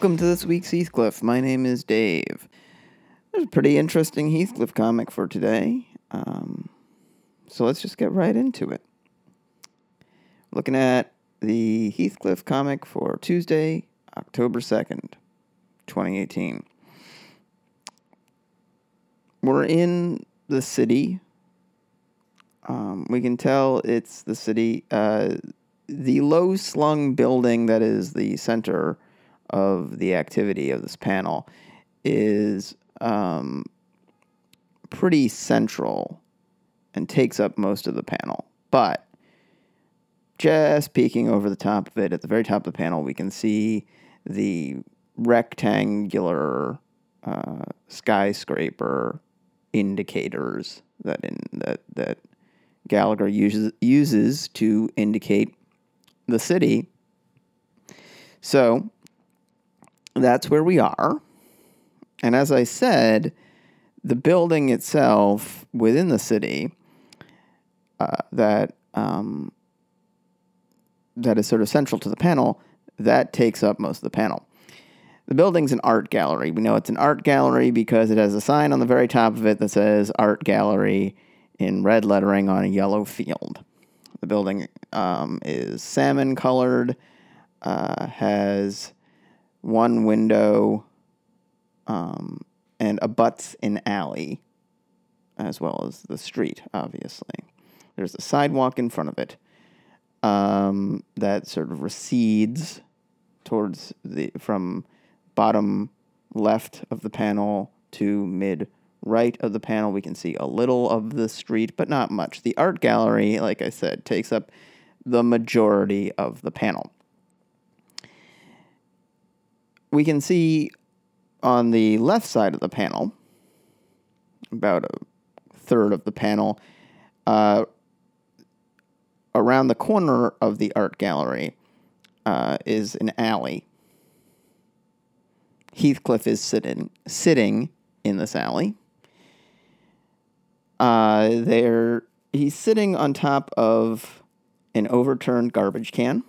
Welcome to this week's Heathcliff. My name is Dave. There's a pretty interesting Heathcliff comic for today. Um, so let's just get right into it. Looking at the Heathcliff comic for Tuesday, October 2nd, 2018. We're in the city. Um, we can tell it's the city. Uh, the low slung building that is the center of the activity of this panel is um, pretty central and takes up most of the panel. But just peeking over the top of it, at the very top of the panel, we can see the rectangular uh, skyscraper indicators that in that that Gallagher uses uses to indicate the city. So that's where we are. And as I said, the building itself within the city uh, that um, that is sort of central to the panel that takes up most of the panel. The building's an art gallery. We know it's an art gallery because it has a sign on the very top of it that says art gallery in red lettering on a yellow field. The building um, is salmon colored, uh, has one window, um, and abuts an alley, as well as the street, obviously. There's a sidewalk in front of it um, that sort of recedes towards the from bottom left of the panel to mid right of the panel. We can see a little of the street, but not much. The art gallery, like I said, takes up the majority of the panel we can see on the left side of the panel, about a third of the panel, uh, around the corner of the art gallery uh, is an alley. Heathcliff is sitting sitting in this alley. Uh, there, he's sitting on top of an overturned garbage can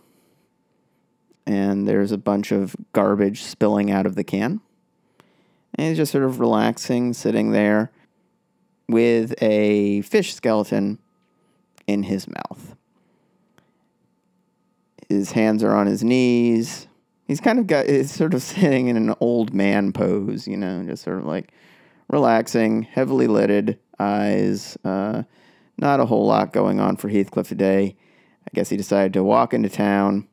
and there's a bunch of garbage spilling out of the can. And he's just sort of relaxing, sitting there with a fish skeleton in his mouth. His hands are on his knees. He's kind of got, he's sort of sitting in an old man pose, you know, just sort of like relaxing, heavily lidded eyes. Uh, not a whole lot going on for Heathcliff today. I guess he decided to walk into town,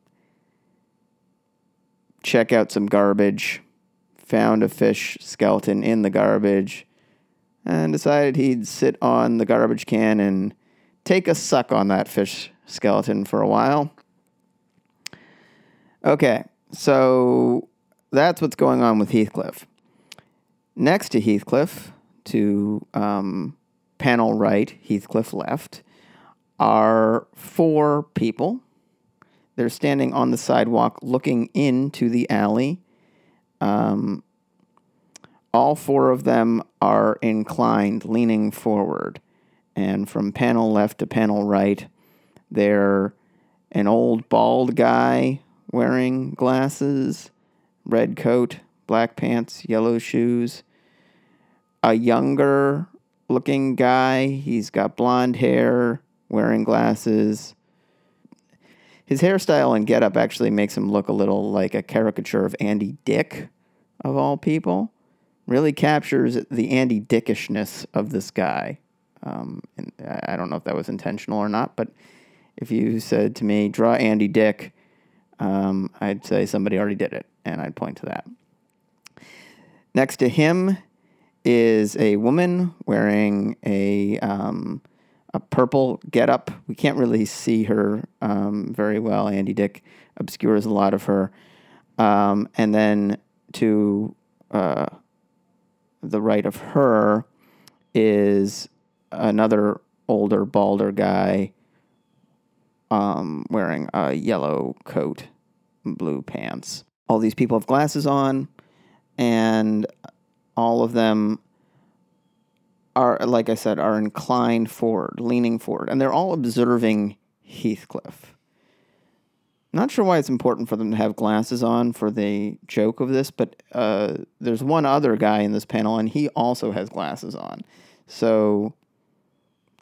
check out some garbage, found a fish skeleton in the garbage, and decided he'd sit on the garbage can and take a suck on that fish skeleton for a while. Okay, so that's what's going on with Heathcliff. Next to Heathcliff, to um, panel right, Heathcliff left, are four people they're standing on the sidewalk looking into the alley. Um, all four of them are inclined, leaning forward. And from panel left to panel right, they're an old bald guy wearing glasses, red coat, black pants, yellow shoes. A younger looking guy, he's got blonde hair, wearing glasses, his hairstyle and getup actually makes him look a little like a caricature of Andy Dick, of all people. Really captures the Andy Dickishness of this guy. Um, and I don't know if that was intentional or not, but if you said to me, draw Andy Dick, um, I'd say somebody already did it, and I'd point to that. Next to him is a woman wearing a um, a purple getup. We can't really see her um, very well. Andy Dick obscures a lot of her. Um, and then to uh, the right of her is another older, balder guy um, wearing a yellow coat, blue pants. All these people have glasses on, and all of them are, like I said, are inclined forward, leaning forward, and they're all observing Heathcliff. not sure why it's important for them to have glasses on for the joke of this, but uh, there's one other guy in this panel, and he also has glasses on. So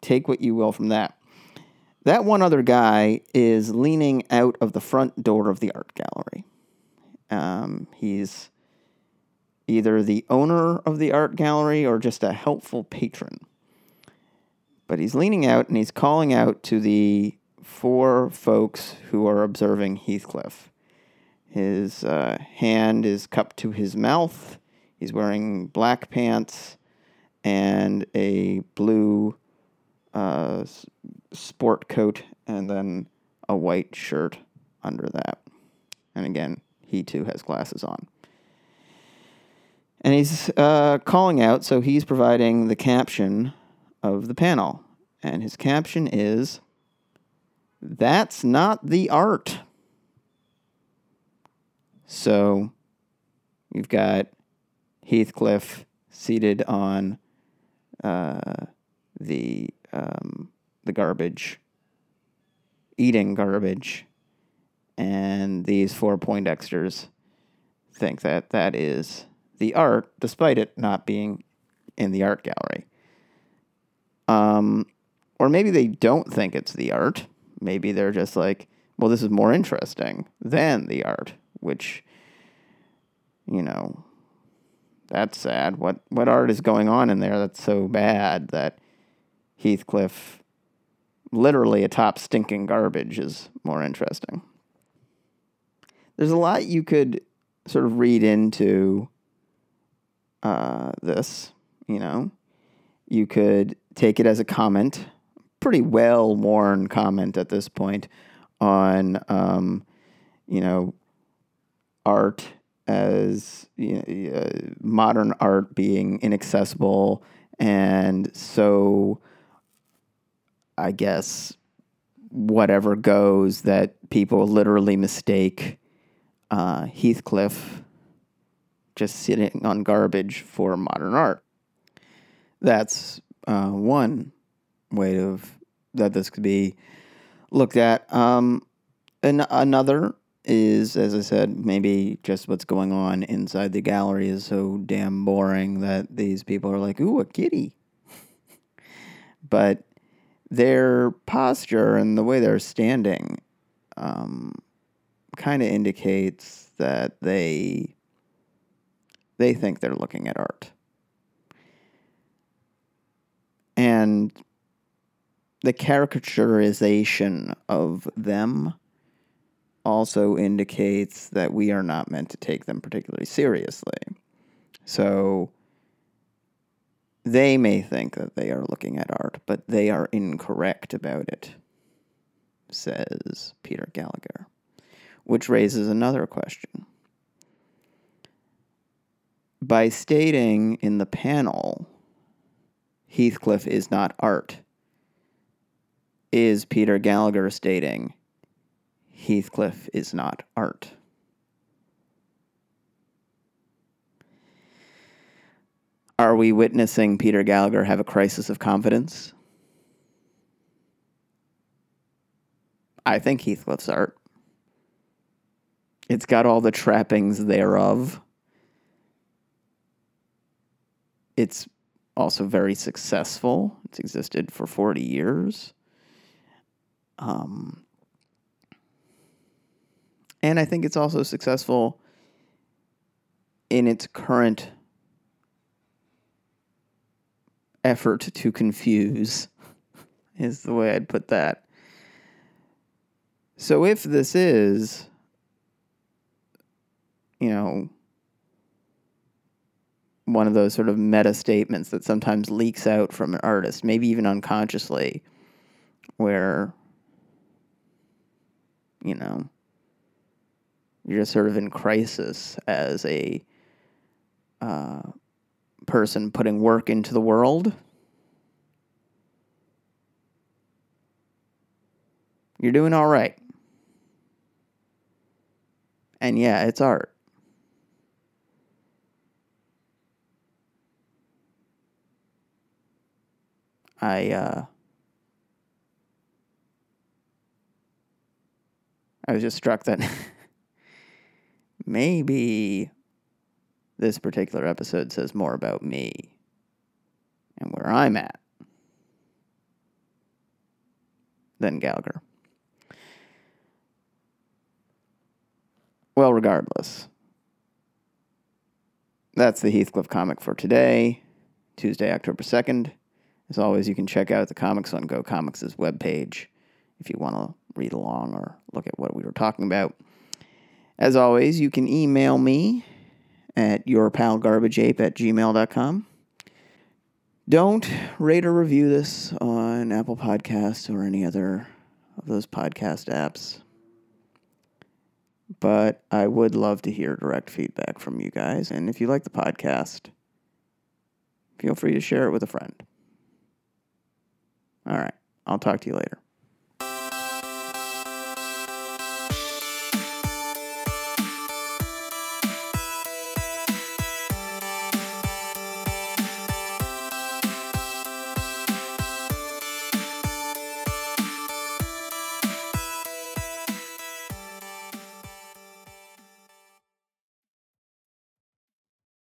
take what you will from that. That one other guy is leaning out of the front door of the art gallery. Um, he's either the owner of the art gallery or just a helpful patron. But he's leaning out and he's calling out to the four folks who are observing Heathcliff. His uh, hand is cupped to his mouth. He's wearing black pants and a blue uh, sport coat, and then a white shirt under that. And again, he too has glasses on. And he's uh, calling out, so he's providing the caption of the panel. And his caption is That's not the art. So you've got Heathcliff seated on uh, the um, the garbage, eating garbage, and these four Poindexters think that that is the art, despite it not being in the art gallery. Um, or maybe they don't think it's the art. Maybe they're just like, well, this is more interesting than the art, which, you know, that's sad. What what art is going on in there that's so bad that Heathcliff, literally atop stinking garbage, is more interesting? There's a lot you could sort of read into uh, this. You know, you could take it as a comment, pretty well worn comment at this point on, um, you know, art as you know, uh, modern art being inaccessible and so I guess whatever goes that people literally mistake uh, Heathcliff just sitting on garbage for modern art. That's uh, one way of that this could be looked at. Um, and another is, as I said, maybe just what's going on inside the gallery is so damn boring that these people are like, ooh, a kitty. but their posture and the way they're standing um, kind of indicates that they they think they're looking at art. And the caricaturization of them also indicates that we are not meant to take them particularly seriously. So they may think that they are looking at art, but they are incorrect about it, says Peter Gallagher, which raises another question. By stating in the panel, Heathcliff is not art, is Peter Gallagher stating Heathcliff is not art. Are we witnessing Peter Gallagher have a crisis of confidence? I think Heathcliff's art. It's got all the trappings thereof. It's also very successful. It's existed for 40 years. Um, and I think it's also successful in its current effort to confuse, is the way I'd put that. So if this is, you know, one of those sort of meta statements that sometimes leaks out from an artist, maybe even unconsciously, where, you know, you're just sort of in crisis as a uh, person putting work into the world. You're doing all right. And yeah, it's art. I uh I was just struck that maybe this particular episode says more about me and where I'm at than Gallagher. Well, regardless, that's the Heathcliff comic for today, Tuesday, October 2nd. As always, you can check out the Comics on GoComics' webpage if you want to read along or look at what we were talking about. As always, you can email me at yourpalgarbageape at gmail.com. Don't rate or review this on Apple Podcasts or any other of those podcast apps. But I would love to hear direct feedback from you guys. And if you like the podcast, feel free to share it with a friend. All right. I'll talk to you later.